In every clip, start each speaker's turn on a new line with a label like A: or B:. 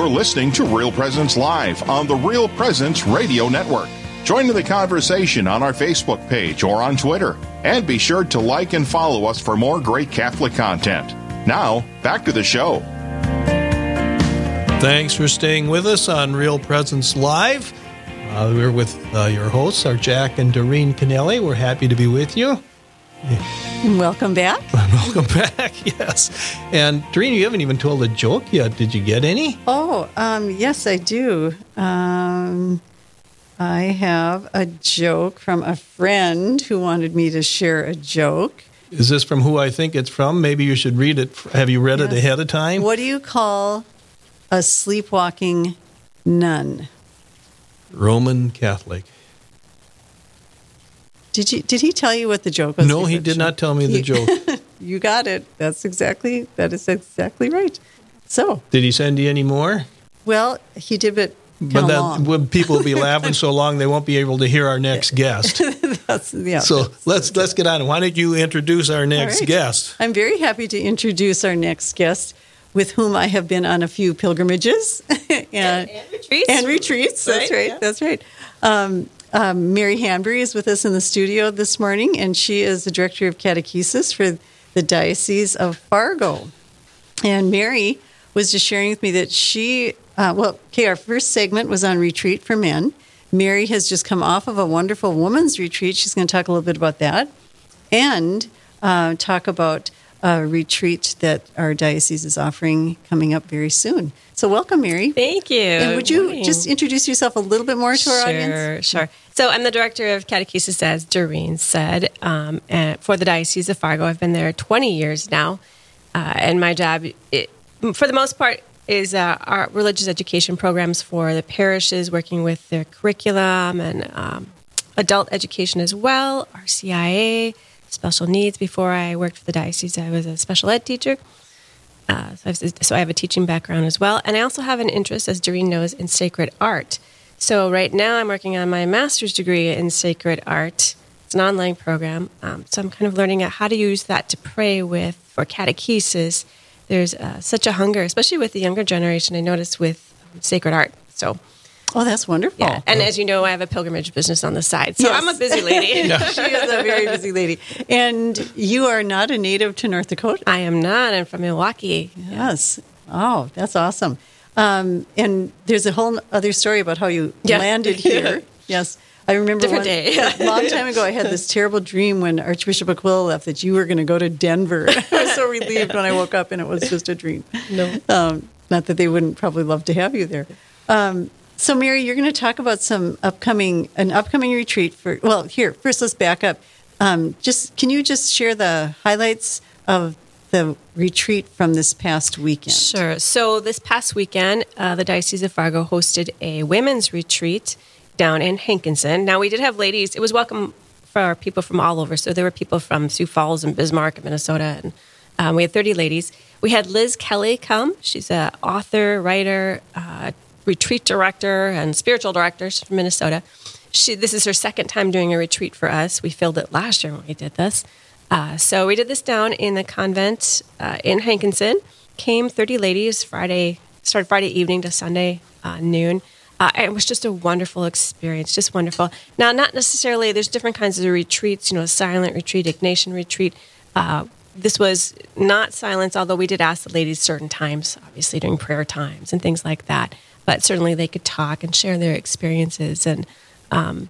A: You're listening to Real Presence Live on the Real Presence Radio Network. Join in the conversation on our Facebook page or on Twitter. And be sure to like and follow us for more great Catholic content. Now, back to the show.
B: Thanks for staying with us on Real Presence Live. Uh, we're with uh, your hosts, our Jack and Doreen Kennelly. We're happy to be with you.
C: Welcome back.
B: Welcome back, yes. And Doreen, you haven't even told a joke yet. Did you get any?
C: Oh, um, yes, I do. Um, I have a joke from a friend who wanted me to share a joke.
B: Is this from who I think it's from? Maybe you should read it. Have you read
C: Yes.
B: it ahead of time?
C: What do you call a sleepwalking nun?
B: Roman Catholic.
C: Did you? Did he tell you what the joke was?
B: No, he did not tell me the joke.
C: You got it. That's exactly. That is exactly right. So,
B: Did he send you any more?
C: well, he did it
B: But
C: of
B: that
C: long.
B: when people will be laughing so long they won't be able to hear our next guest.
C: That's, yeah,
B: So
C: that's-
B: let's let's get on. Why don't you introduce our next
C: right.
B: guest?
C: I'm very happy to introduce our next guest, with whom I have been on a few pilgrimages and,
D: retreats.
C: and retreats. That's
D: Right,
C: right.
D: yeah.
C: That's right. Um, um, Mary Hanbury is with us in the studio this morning, and she is the director of catechesis for the Diocese of Fargo. And Mary was just sharing with me that she, uh, well, okay, our first segment was on retreat for men. Mary has just come off of a wonderful women's retreat. She's going to talk a little bit about that and uh, talk about a retreat that our diocese is offering coming up very soon. So, welcome, Mary.
D: Thank you.
C: And would you
D: Morning.
C: just introduce yourself a little bit more to our
D: sure,
C: audience?
D: Sure, sure. So I'm the director of catechesis, as Doreen said, um, and for the Diocese of Fargo. I've been there 20 years now, uh, and my job, it, for the most part, is uh, our religious education programs for the parishes, working with their curriculum and um, adult education as well, RCIA, special needs. Before I worked for the diocese, I was a special ed teacher. Uh, so, I've, so I have a teaching background as well, and I also have an interest, as Doreen knows, in sacred art. So right now, I'm working on my master's degree in sacred art. It's an online program, um, so I'm kind of learning how to use that to pray with for catechesis. There's uh, such a hunger, especially with the younger generation. I notice with sacred art. So
C: Oh, that's wonderful.
D: yeah, and as you know, I have a pilgrimage business on the side, so
C: Yes.
D: I'm a busy lady.
C: she is a very busy lady. And you are not a native to North Dakota.
D: I am not. I'm from Milwaukee.
C: Yes. Oh, that's awesome. Um, and there's a whole other story about how you
D: Yeah.
C: landed here. Yes. I remember
D: Different
C: one,
D: day.
C: a long time ago, I had this terrible dream when Archbishop Aquila left that you were going to go to Denver. I was so relieved when I woke up and it was just a dream.
D: No.
C: Um, not that they wouldn't probably love to have you there. Um, so, Mary, you're going to talk about some upcoming an upcoming retreat for. Well, here first, let's back up. Um, just can you just share the highlights of the retreat from this past weekend?
D: Sure. So this past weekend, uh, the Diocese of Fargo hosted a women's retreat down in Hankinson. Now we did have ladies. It was welcome for people from all over. So there were people from Sioux Falls and Bismarck, Minnesota, and um, we had 30 ladies. We had Liz Kelly come. She's an author, writer, uh, retreat director, and spiritual director. She's from Minnesota. She, this is her second time doing a retreat for us. We filled it last year when we did this. Uh, so we did this down in the convent uh, in Hankinson. Came 30 ladies Friday, started Friday evening to Sunday uh, noon. Uh, it was just a wonderful experience, just wonderful. Now, not necessarily, there's different kinds of retreats, you know, a silent retreat, Ignatian retreat. Uh, this was not silence, although we did ask the ladies certain times, obviously during prayer times and things like that. But certainly they could talk and share their experiences. And um,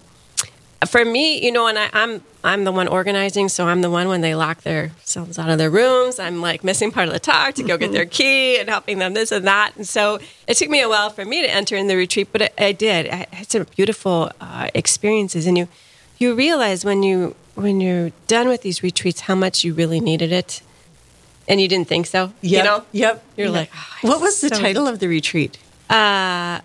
D: for me, you know, and I, I'm I'm the one organizing, so I'm the one when they lock themselves out of their rooms. I'm like missing part of the talk to go get their key and helping them this and that. And so it took me a while for me to enter in the retreat, but I, I did. I had some beautiful uh, experiences, and you you realize when you when you're done with these retreats how much you really needed it, and you didn't think so.
C: Yep.
D: You know,
C: Yep.
D: You're
C: Yep.
D: like, "Oh,
C: what was the title of the retreat?
D: Uh,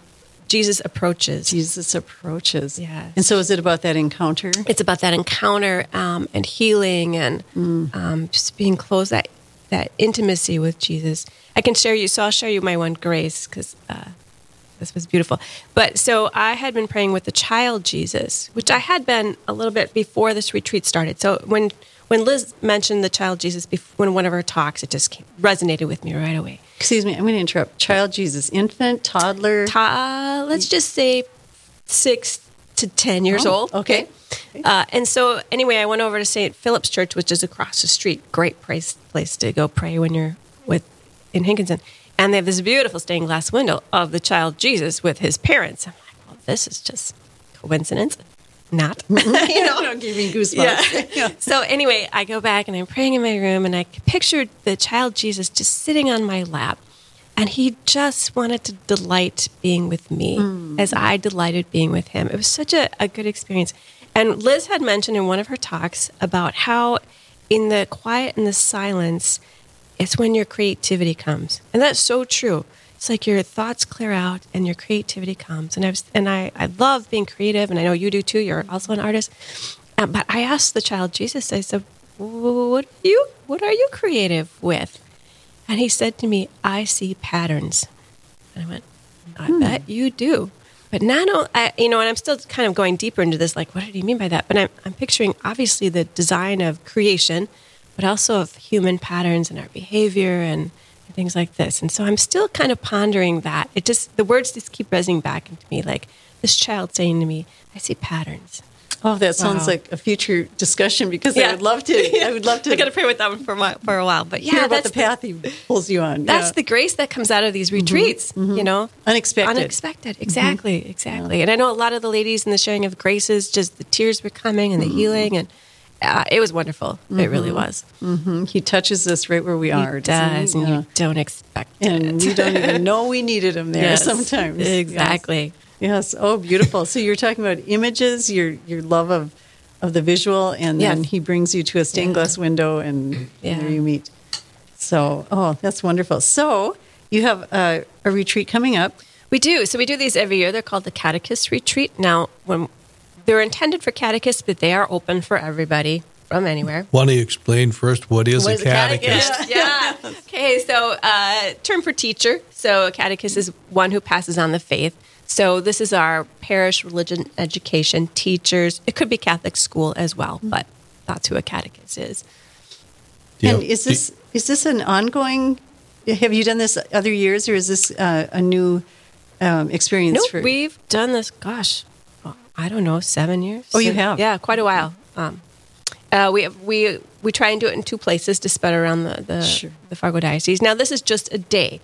D: Jesus approaches.
C: Jesus approaches.
D: Yes.
C: And so, is it about that encounter?
D: it's about that encounter um, and healing and um, just being close that that intimacy with Jesus. I can share you, so I'll share you my one grace because uh, this was beautiful. But so I had been praying with the child Jesus, which I had been a little bit before this retreat started. So when when Liz mentioned the child Jesus before in one of her talks, it just came, resonated with me right away.
C: Excuse me, I'm going to interrupt. Child Jesus, infant, toddler.
D: Ta- let's just say six to 10 years
C: Oh,
D: old.
C: okay.
D: Uh, and so, anyway, I went over to St. Philip's Church, which is across the street. Great place, place to go pray when you're with in Hankinson. And they have this beautiful stained glass window of the child Jesus with his parents. I'm like, well, this is just coincidence. Not. you know?
C: Don't give me goosebumps.
D: Yeah. So anyway, I go back and I'm praying in my room, and I pictured the child Jesus just sitting on my lap, and he just wanted to delight being with me mm. as I delighted being with him. It was such a, a good experience. And Liz had mentioned in one of her talks about how, in the quiet and the silence, it's when your creativity comes, and that's so true. It's like your thoughts clear out and your creativity comes. And I was, and I, I love being creative, and I know you do too. You're also an artist. Um, but I asked the child Jesus. I said, "What are you? What are you creative with?" And he said to me, "I see patterns." And I went, "I bet you do." But not, o- I, you know, and I'm still kind of going deeper into this. Like, what did he mean by that? But I'm, I'm picturing obviously the design of creation, but also of human patterns and our behavior and things like this. And so I'm still kind of pondering that. It just the words just keep resonating back into me, like this child saying to me, "I see patterns."
C: Oh, that sounds
D: Wow.
C: like a future discussion because
D: Yeah.
C: I would love to. I would love to
D: I got to pray with that one for a while, for a while. But yeah,
C: hear about
D: that's
C: the path he pulls you on.
D: that's
C: Yeah.
D: the grace that comes out of these mm-hmm. retreats, you mm-hmm. know?
C: Unexpected.
D: Unexpected. Mm-hmm. Exactly. Exactly. And I know a lot of the ladies in the sharing of graces, just the tears were coming and the mm. healing. And uh, it was wonderful. It really was.
C: Mhm. He touches us right where we are. Doesn't he?
D: And
C: Yeah.
D: you don't expect
C: And
D: it.
C: we don't even know we needed him there
D: Yes,
C: sometimes.
D: Exactly.
C: Yes. Oh, beautiful. So you're talking about images, your your love of of the visual, and then
D: Yes.
C: he brings you to a stained
D: Yeah.
C: glass window, and
D: Yeah.
C: there you meet. So, oh, that's wonderful. So you have a, a retreat coming up.
D: We do. So we do these every year. They're called the Catechist Retreat. Now, when they're intended for catechists, but they are open for everybody from anywhere.
B: Want to explain first what is
C: What
B: a
C: is a
B: catechist?
C: catechist?
D: yeah. Okay, so uh, term for teacher. So a catechist is one who passes on the faith. So this is our parish religion education teachers. It could be Catholic school as well, but that's who a catechist is.
B: Do you
C: and is this is this an ongoing? Have you done this other years, or is this uh, a new um, experience
D: No,
C: for?
D: we've done this. Gosh, well, I don't know, seven years.
C: Oh, you have?
D: Yeah, quite a while. Um, uh, we we we try and do it in two places to spread around the the,
C: Sure.
D: the Fargo diocese. Now this is just a day,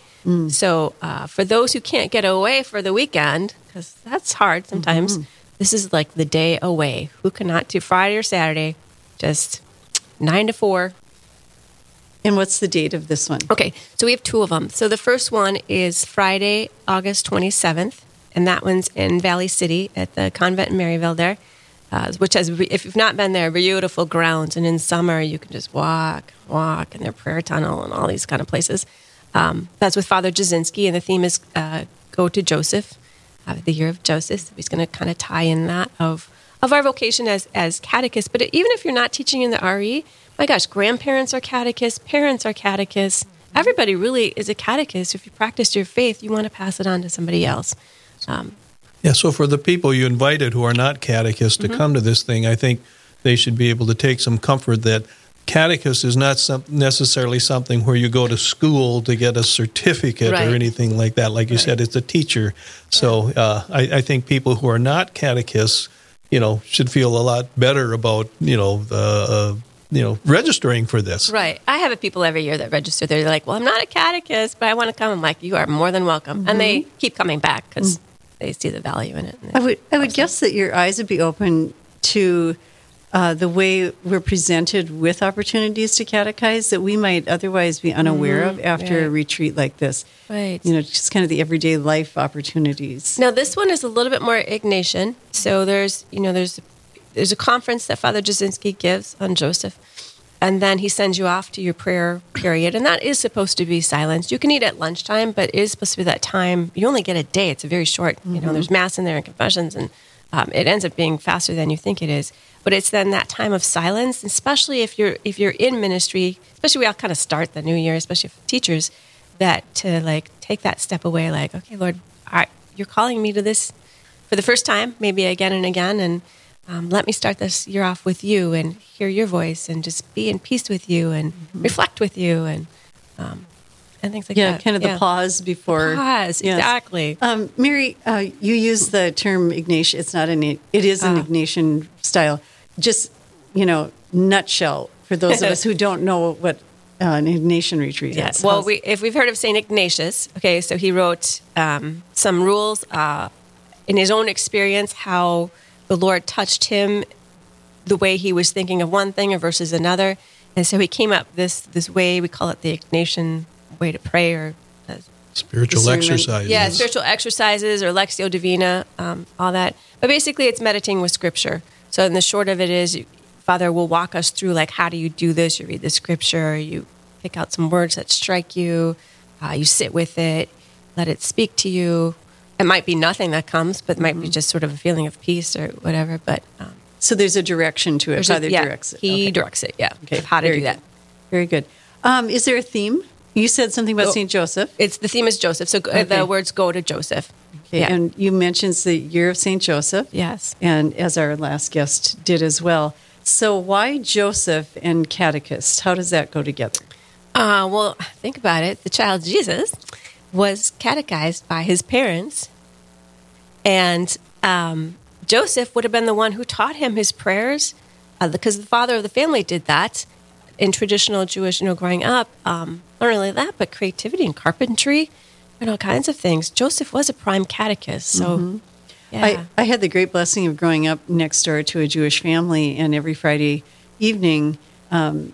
D: so uh, for those who can't get away for the weekend, because that's hard sometimes. This is like the day away. Who cannot do Friday or Saturday? Just nine to four.
C: and what's the date of this one?
D: Okay, so we have two of them. So the first one is Friday, August 27th, and that one's in Valley City at the convent in Maryvale there, uh, which has, if you've not been there, beautiful grounds. And in summer, you can just walk, walk, and their prayer tunnel and all these kind of places. Um, that's with Father Jasinski, and the theme is uh, Go to Joseph, uh, the year of Joseph. He's going to kind of tie in that of of our vocation as as catechists. But even if you're not teaching in the RE, my gosh, grandparents are catechists, parents are catechists. Everybody really is a catechist. If you practice your faith, you want to pass it on to somebody else. Um,
B: Yeah, so for the people you invited who are not catechists to come to this thing, I think they should be able to take some comfort that catechist is not some, necessarily something where you go to school to get a certificate
D: Right.
B: or anything like that. Like you said, it's a teacher. So uh, I, I think people who are not catechists, you know, should feel a lot better about, you know, uh, uh, you know, registering for this.
D: right. I have people every year that register. They're like, well, I'm not a catechist, but I want to come. I'm like, you are more than welcome. And they keep coming back because they see the value in it.
C: I would I would guess that your eyes would be open to uh, the way we're presented with opportunities to catechize that we might otherwise be unaware of after a retreat like this.
D: Right.
C: You know, just kind of the everyday life opportunities.
D: Now this one is a little bit more Ignatian. So there's you know there's there's a conference that Father Jasinski gives on Joseph, and then he sends you off to your prayer period, and that is supposed to be silenced. You can eat at lunchtime, but it is supposed to be that time. You only get a day. It's a very short. You know, there's mass in there and confessions, and um, it ends up being faster than you think it is. But it's then that time of silence, especially if you're if you're in ministry. Especially we all kind of start the new year, especially for teachers, that to like take that step away, like okay, Lord, I, you're calling me to this for the first time, maybe again and again, and um, let me start this year off with you and hear your voice and just be in peace with you and reflect with you and um, and things like
C: yeah,
D: that.
C: kind of the pause before.
D: Pause,
C: Yes.
D: exactly.
C: Um, Mary, uh, you use the term Ignatian. It's not an. It is an
D: Ah.
C: Ignatian style. Just you know, nutshell for those of us who don't know what uh, an Ignatian retreat
D: Yeah.
C: is.
D: Well, we, if we've heard of Saint Ignatius, okay, so he wrote um, some rules uh, in his own experience how the Lord touched him, the way he was thinking of one thing versus another, and so he came up this this way. We call it the Ignatian way to pray, or uh,
B: Spiritual exercises.
D: yeah, spiritual exercises or Lectio Divina, um, all that. But basically, it's meditating with Scripture. So, in the short of it is, Father will walk us through like how do you do this? You read the Scripture, you pick out some words that strike you, uh, you sit with it, let it speak to you. It might be nothing that comes, but it might be just sort of a feeling of peace or whatever. But um,
C: so there's a direction to it. Father
D: yeah,
C: directs it.
D: He
C: Okay.
D: directs it. Yeah,
C: Okay,
D: of how to
C: very
D: do that.
C: good. Very good. Um, is there a theme? You said something about
D: Oh.
C: Saint Joseph.
D: It's the theme is Joseph, so
C: Okay.
D: the words go to Joseph.
C: Okay,
D: Yeah.
C: And you mentioned the year of Saint Joseph.
D: yes.
C: and as our last guest did as well. So, why Joseph and catechist? How does that go together?
D: Uh, well, think about it. The child Jesus was catechized by his parents, and um, Joseph would have been the one who taught him his prayers uh, because the father of the family did that in traditional Jewish, you know, growing up. Um, not really that, but creativity and carpentry and all kinds of things. Joseph was a prime catechist, so yeah.
C: I, I had the great blessing of growing up next door to a Jewish family, and every Friday evening, um,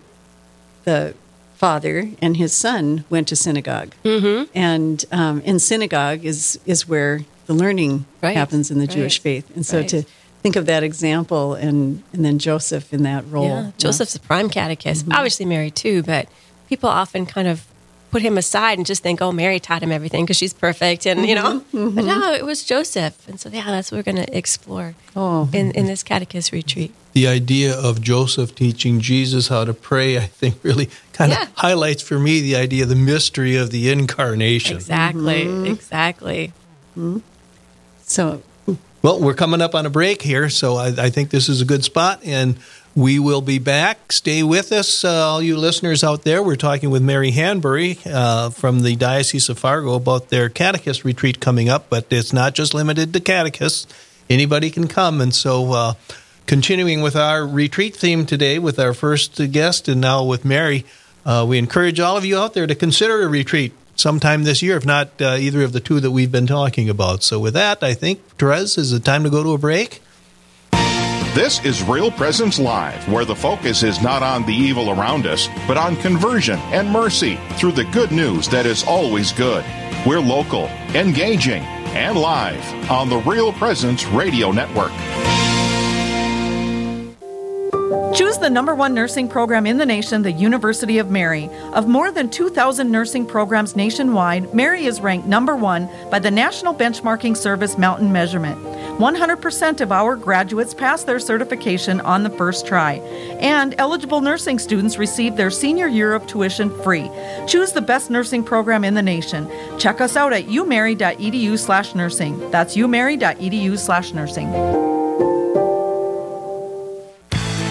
C: the father and his son went to synagogue. Mm-hmm. And um, in synagogue is, is where the learning
D: Right,
C: happens in the
D: right,
C: Jewish faith. And so
D: right.
C: to think of that example and, and then Joseph in that role.
D: Yeah, Joseph's a prime catechist,
C: Mm-hmm.
D: obviously Mary too, but people often kind of put him aside and just think, oh, Mary taught him everything because she's perfect, and you know.
C: Mm-hmm.
D: But no, it was Joseph, and so yeah, that's what we're going to explore
C: Oh.
D: in in this catechist retreat.
B: The idea of Joseph teaching Jesus how to pray, I think, really kind
D: Yeah.
B: of highlights for me the idea of the mystery of the incarnation.
D: Exactly,
C: Mm-hmm.
D: exactly.
C: So
B: Well, we're coming up on a break here, so I, I think this is a good spot, and we will be back. Stay with us, uh, all you listeners out there. We're talking with Mary Hanbury uh, from the Diocese of Fargo about their catechist retreat coming up, but it's not just limited to catechists. Anybody can come, and so uh, continuing with our retreat theme today with our first guest, and now with Mary, uh, we encourage all of you out there to consider a retreat sometime this year, if not uh, either of the two that we've been talking about. So, with that, I think, Therese, is it time to go to a break?
A: This is Real Presence Live, where the focus is not on the evil around us, but on conversion and mercy through the good news that is always good. We're local, engaging, and live on the Real Presence Radio Network.
E: Choose the number one nursing program in the nation, the University of Mary. Of more than 2,000 nursing programs nationwide, Mary is ranked number one by the National Benchmarking Service Mountain Measurement. 100% of our graduates pass their certification on the first try, and eligible nursing students receive their senior year of tuition free. Choose the best nursing program in the nation. Check us out at umary.edu slash nursing. That's umary.edu slash nursing.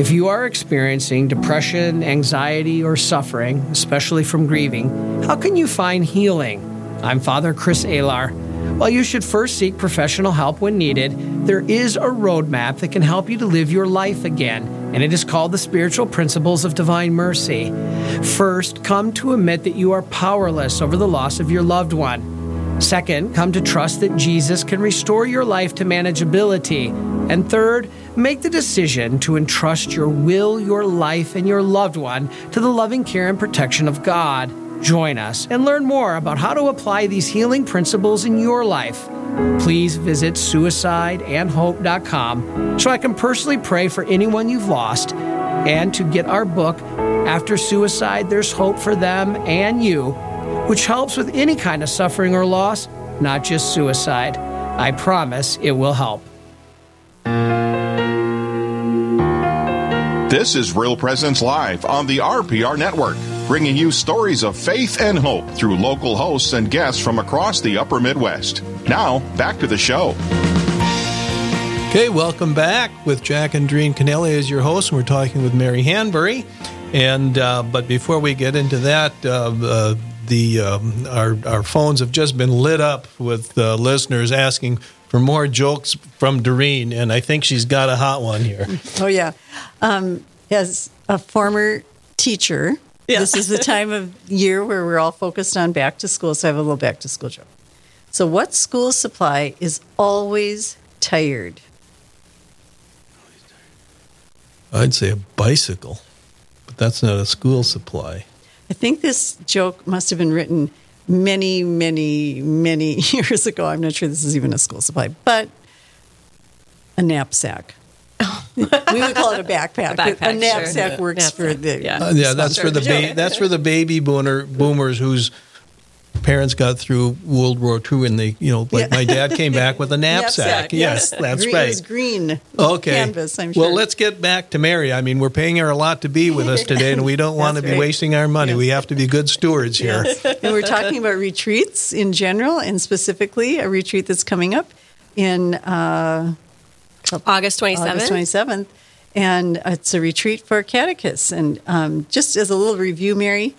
F: If you are experiencing depression, anxiety, or suffering, especially from grieving, how can you find healing? I'm Father Chris Alar. While you should first seek professional help when needed, there is a roadmap that can help you to live your life again, and it is called the Spiritual Principles of Divine Mercy. First, come to admit that you are powerless over the loss of your loved one. Second, come to trust that Jesus can restore your life to manageability. And third, make the decision to entrust your will, your life, and your loved one to the loving care and protection of God. Join us and learn more about how to apply these healing principles in your life. Please visit suicideandhope.com so I can personally pray for anyone you've lost and to get our book, After Suicide, There's Hope for Them and You, which helps with any kind of suffering or loss, not just suicide. I promise it will help.
A: This is Real Presence Live on the RPR Network, bringing you stories of faith and hope through local hosts and guests from across the upper Midwest. Now, back to the show.
B: Okay, welcome back with Jack and Doreen Kennelly as your host. We're talking with Mary Hanbury. And uh, but before we get into that, uh, uh, the um, our our phones have just been lit up with uh, listeners asking for more jokes from Doreen, and I think she's got a hot one here.
C: Oh yeah, um, as a former teacher, this is the time of year where we're all focused on back to school. So I have a little back to school joke. So, what school supply is always tired?
B: I'd say a bicycle, but that's not a school supply.
C: I think this joke must have been written many, many, many years ago. I'm not sure this is even a school supply, but a knapsack. we would call it a backpack.
D: A backpack,
C: knapsack
D: sure.
C: works for the.
D: yeah.
B: Uh, yeah, that's for the ba- that's for the baby boomer boomers whose parents got through World War II, and they, you know, like
C: Yeah.
B: my dad came back with a knapsack. yes, that's
C: green,
B: right.
C: It was green.
B: Okay.
C: Canvas, I'm sure.
B: Well, let's get back to Mary. I mean, we're paying her a lot to be with us today, and we don't want to be
C: right.
B: wasting our money. We have to be good stewards here.
C: and we're talking about retreats in general, and specifically a retreat that's coming up in uh,
D: August 27th.
C: August 27th. And it's a retreat for catechists. And um, just as a little review, Mary,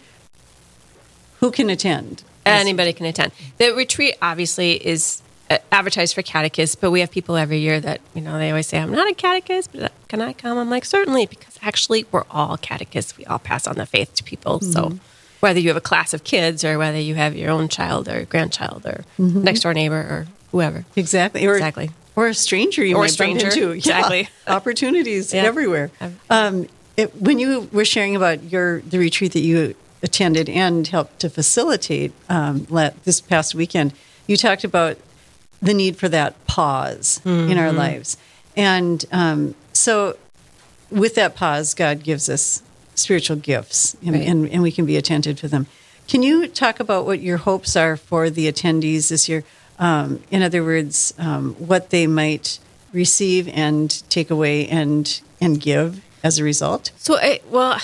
C: who can attend?
D: Anybody can attend. The retreat obviously is uh, advertised for catechists, but we have people every year that, you know, they always say, I'm not a catechist, but uh, can I come? I'm like, certainly, because actually we're all catechists. We all pass on the faith to people. So whether you have a class of kids or whether you have your own child or grandchild or next door neighbor or whoever.
C: Exactly. Or,
D: Exactly.
C: Or a stranger you
D: Or a
C: might
D: stranger.
C: bump into. Yeah.
D: Exactly.
C: Opportunities
D: Yeah.
C: everywhere. Um, it, when you were sharing about your the retreat that you attended and helped to facilitate um, this past weekend, you talked about the need for that pause in
D: Mm-hmm.
C: our lives. And um, so, with that pause, God gives us spiritual gifts, and,
D: Right.
C: and, and we can be attentive to them. Can you talk about what your hopes are for the attendees this year? Um, in other words, um, what they might receive and take away and and give as a result.
D: So, I, well,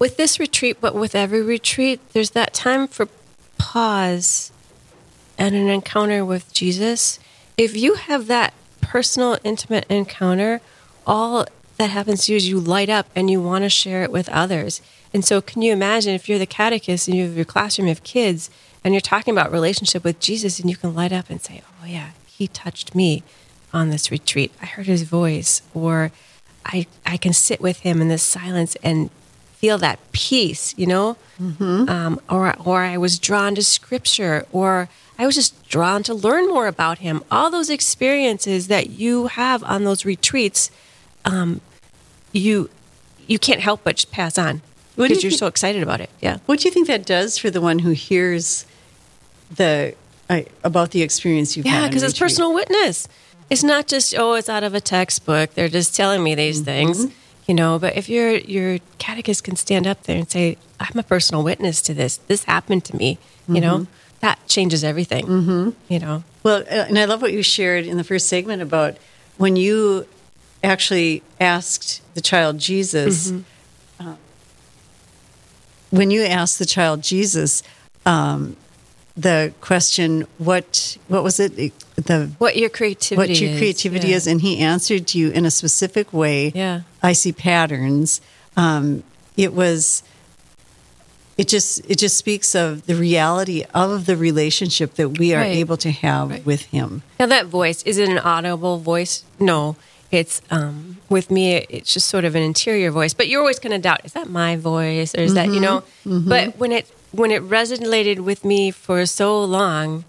D: with this retreat, but with every retreat, there's that time for pause and an encounter with Jesus. If you have that personal, intimate encounter, all that happens to you is you light up and you want to share it with others. And so, can you imagine if you're the catechist and you have your classroom of kids and you're talking about relationship with Jesus and you can light up and say, Oh, yeah, he touched me on this retreat. I heard his voice, or I, I can sit with him in this silence and feel that peace, you know? Um, or, or I was drawn to scripture, or I was just drawn to learn more about him. All those experiences that you have on those retreats, um, you you can't help but just pass on because
C: you
D: you're
C: thi-
D: so excited about it. Yeah.
C: What do you think that does for the one who hears the uh, about the experience you've had?
D: Yeah, because it's personal witness. It's not just oh, it's out of a textbook. They're just telling me these things, you know. But if your your catechist can stand up there and say, "I'm a personal witness to this. This happened to me," you know, that changes everything. Mm-hmm. You know,
C: Well, uh, and I love what you shared in the first segment about when you actually asked the child Jesus. uh, when you asked the child Jesus um, the question, "What? What was it? The
D: what your creativity,
C: what your
D: is.
C: creativity
D: Yeah.
C: is?" And he answered you in a specific way.
D: Yeah.
C: I see patterns. Um, it was. It just it just speaks of the reality of the relationship that we are
D: Right.
C: able to have
D: Right.
C: with him.
D: Now that voice is it an audible voice? No, it's um, with me. It's just sort of an interior voice. But you're always going to doubt: is that my voice, or is that you know? But when it when it resonated with me for so long,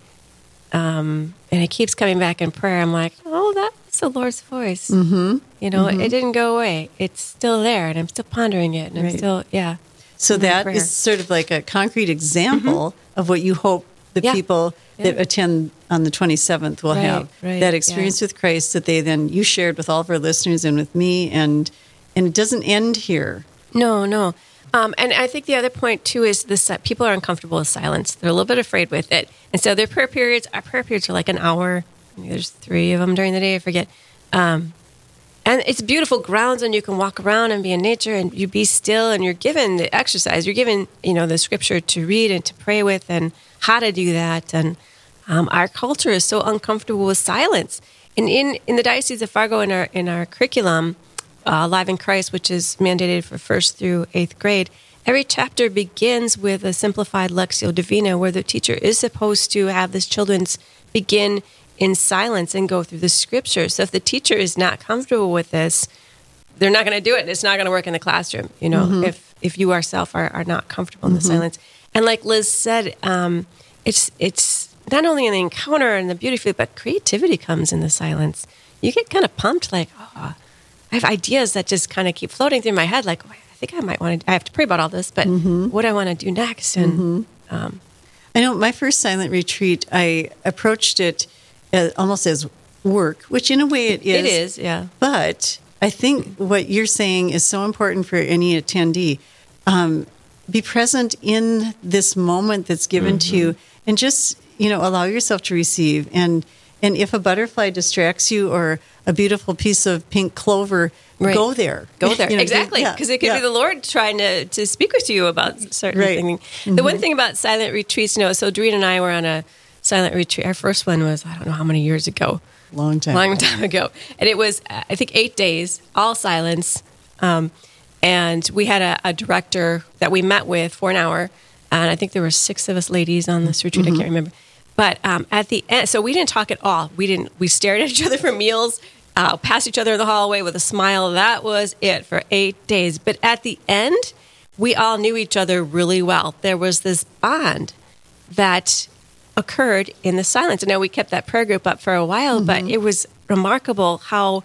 D: um, and it keeps coming back in prayer, I'm like, oh, that's the Lord's voice. Mm-hmm. You know, it didn't go away. It's still there, and I'm still pondering it, and I'm still yeah.
C: So that
D: prayer.
C: is sort of like a concrete example of what you hope the
D: Mm-hmm. Yeah.
C: people that
D: Yeah.
C: attend on the 27th will
D: Right,
C: have
D: right,
C: that experience
D: yeah.
C: with Christ that they then you shared with all of our listeners and with me and and it doesn't end here.
D: No, no. Um, and I think the other point too is this: that people are uncomfortable with silence. They're a little bit afraid with it, and so their prayer periods. Our prayer periods are like an hour. There's three of them during the day. I forget. Um, and it's beautiful grounds, and you can walk around and be in nature, and you be still, and you're given the exercise. You're given, you know, the scripture to read and to pray with, and how to do that. And um, our culture is so uncomfortable with silence. And in in the diocese of Fargo, in our in our curriculum, uh, Live in Christ, which is mandated for first through eighth grade, every chapter begins with a simplified Lectio Divina, where the teacher is supposed to have the children's begin in silence and go through the scriptures. So if the teacher is not comfortable with this, they're not going to do it. It's not going to work in the classroom. You know, if if you yourself are, are not comfortable in the silence. And like Liz said, um, it's it's not only in the encounter and the beauty but creativity comes in the silence. You get kind of pumped, like, oh, I have ideas that just kind of keep floating through my head. Like, oh, I think I might want to. I have to pray about all this, but what do I want to do next? And
C: I know my first silent retreat, I approached it as, almost as work, which in a way it is.
D: it is, yeah.
C: But I think what you're saying is so important for any attendee. Um, be present in this moment that's given to you,
D: Mm-hmm.
C: and just you know allow yourself to receive. And and if a butterfly distracts you or a beautiful piece of pink clover,
D: Right.
C: go there.
D: Go there
C: You know,
D: exactly
C: yeah,
D: because it could
C: yeah.
D: be the Lord trying to to speak with you about certain
C: Right.
D: things. The one thing about silent retreats, you know, so Doreen and I were on a silent retreat. Our first one was I don't know how many years ago,
C: long time.
D: long time ago, and it was I think eight days, all silence, um, and we had a, a director that we met with for an hour, and I think there were six of us ladies on this retreat. I can't remember, but um, at the end, so we didn't talk at all. We didn't. We stared at each other for meals. Uh, past each other in the hallway with a smile. That was it for eight days. But at the end, we all knew each other really well. There was this bond that occurred in the silence. I know we kept that prayer group up for a while, but it was remarkable how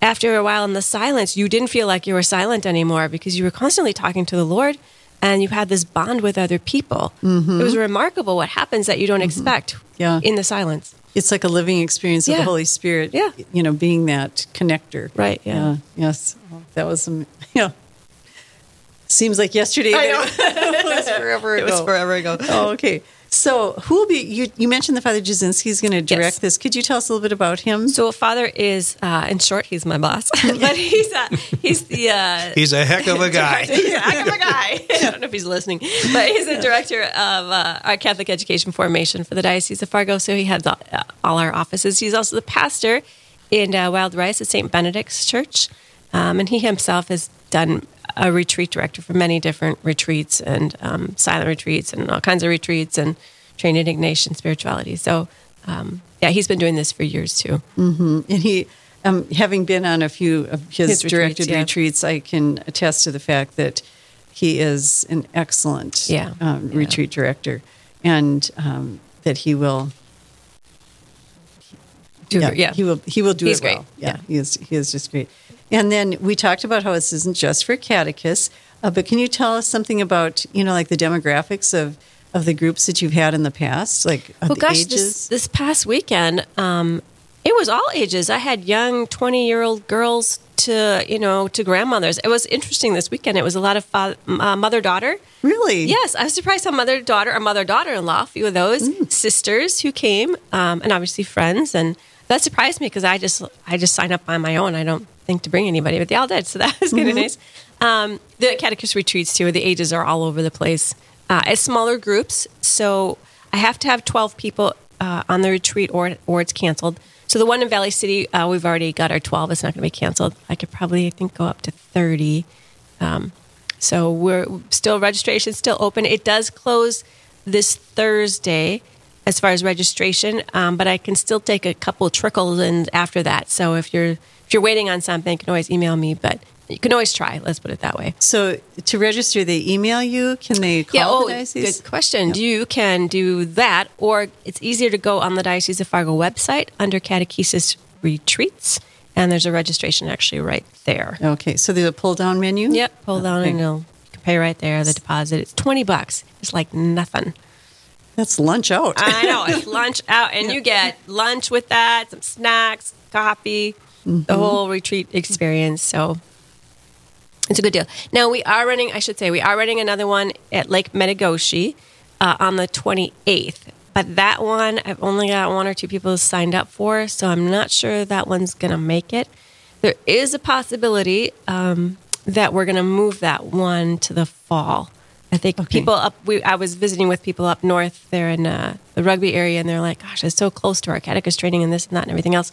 D: after a while in the silence, you didn't feel like you were silent anymore because you were constantly talking to the Lord and you had this bond with other people. It was mm-hmm. remarkable what happens that you don't mm-hmm. expect
C: Yeah.
D: in the silence.
C: It's like a living experience of
D: Yeah.
C: the Holy Spirit.
D: Yeah.
C: You know, being that connector.
D: Right, yeah.
C: Yes. That was some, yeah. Seems like yesterday.
D: I know.
C: it was forever ago.
D: It was forever ago.
C: Oh, okay. So, who will be, you, you mentioned the Father Jasinski is going to direct
D: Yes.
C: this. Could you tell us a little bit about him?
D: So Father is, uh, in short, he's my boss, but he's uh, he's the uh,
B: He's a heck of a guy.
D: he's a heck of a guy. I don't know if he's listening, but he's the director of uh, our Catholic education formation for the Diocese of Fargo. So he heads all, uh, all our offices. He's also the pastor in uh, Wild Rice at St. Benedict's Church, um, and he himself has done a retreat director for many different retreats and um, silent retreats and all kinds of retreats and trained in Ignatian spirituality. So. Um, yeah, he's been doing this for years too.
C: And he, um, having been on a few of his,
D: His retreats,
C: directed
D: yeah.
C: retreats, I can attest to the fact that he is an excellent
D: Yeah.
C: um,
D: Yeah.
C: retreat director and um, that he will
D: Do-
C: yeah, he will he will do
D: He's
C: it well.
D: great.
C: Yeah,
D: Yeah.
C: he is he is just great. And then we talked about how this isn't just for catechists, uh, but can you tell us something about you know like the demographics of of the groups that you've had in the past, like
D: Well,
C: the
D: gosh,
C: ages?
D: this this past weekend, um, it was all ages. I had young twenty year old girls to you know to grandmothers. It was interesting this weekend. It was a lot of fa- uh, mother daughter.
C: really?
D: Yes, I was surprised how mother daughter or mother daughter in law, a few of those
C: Mm.
D: sisters who came, um, and obviously friends, and that surprised me because I just I just signed up on my own. I don't think to bring anybody, but they all did, so that was kind of nice. Um, the catechist retreats too. The ages are all over the place. Uh, it's smaller groups, so I have to have twelve people uh, on the retreat, or or it's canceled. So the one in Valley City, uh, we've already got our twelve. It's not going to be canceled. I could probably I think go up to thirty. So we're still registration still open. It does close this Thursday as far as registration, um, but I can still take a couple trickles and after that. So if you're if you're waiting on something, you can always email me. But you can always try. Let's put it that way.
C: So to register, they email you. Can they call
D: Yeah.
C: the
D: Oh,
C: diocese?
D: good question. You can do that, or it's easier to go on the Diocese of Fargo website under Catechesis Retreats, and there's a registration actually right there.
C: Okay, so there's a pull down menu.
D: Yep, pull down
C: Okay.
D: and you'll you can pay right there. The deposit it's twenty bucks. It's like nothing.
C: That's lunch out.
D: I know it's lunch out, and you get lunch with that, some snacks, coffee, the whole retreat experience. So it's a good deal. Now we are running. I should say we are running another one at Lake Metigoshe uh, on the 28th. But that one, I've only got one or two people signed up for, so I'm not sure that one's going to make it. There is a possibility um, that we're going to move that one to the fall. I think people up. We, I was visiting with people up north there in uh, the Rugby area, and they're like, "Gosh, it's so close to our catechist training and this and that and everything else."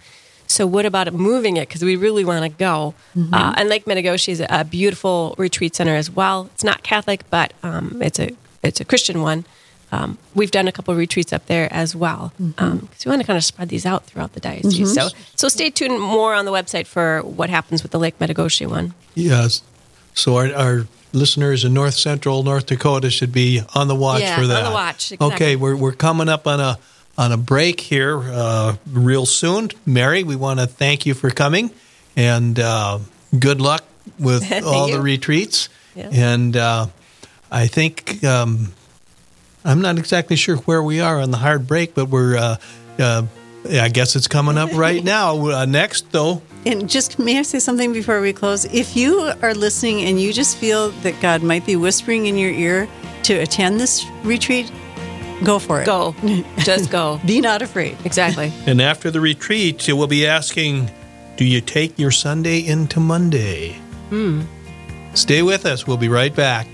D: So, what about moving it? Because we really want to go. Uh, and Lake Metigoshe is a, a beautiful retreat center as well. It's not Catholic, but um, it's a it's a Christian one. Um, we've done a couple of retreats up there as well because we want to kind of spread these out throughout the diocese. So, so stay tuned more on the website for what happens with the Lake Metigoshe one.
B: Yes. So our, our listeners in North Central North Dakota should be on the watch
D: Yeah,
B: for
D: on
B: that.
D: the watch, exactly.
B: Okay, we're we're coming up on a on a break here uh, real soon. Mary, we want to thank you for coming and uh, good luck with all the retreats.
D: Yeah.
B: And uh, I think um, I'm not exactly sure where we are on the hard break, but we're. Uh, uh, I guess it's coming up right now. Uh, next, though,
C: And just may I say something before we close? If you are listening and you just feel that God might be whispering in your ear to attend this retreat, go for it.
D: Go, just go.
C: Be not afraid.
D: Exactly.
B: And after the retreat, you will be asking, Do you take your Sunday into Monday? Hmm. Stay with us. We'll be right back.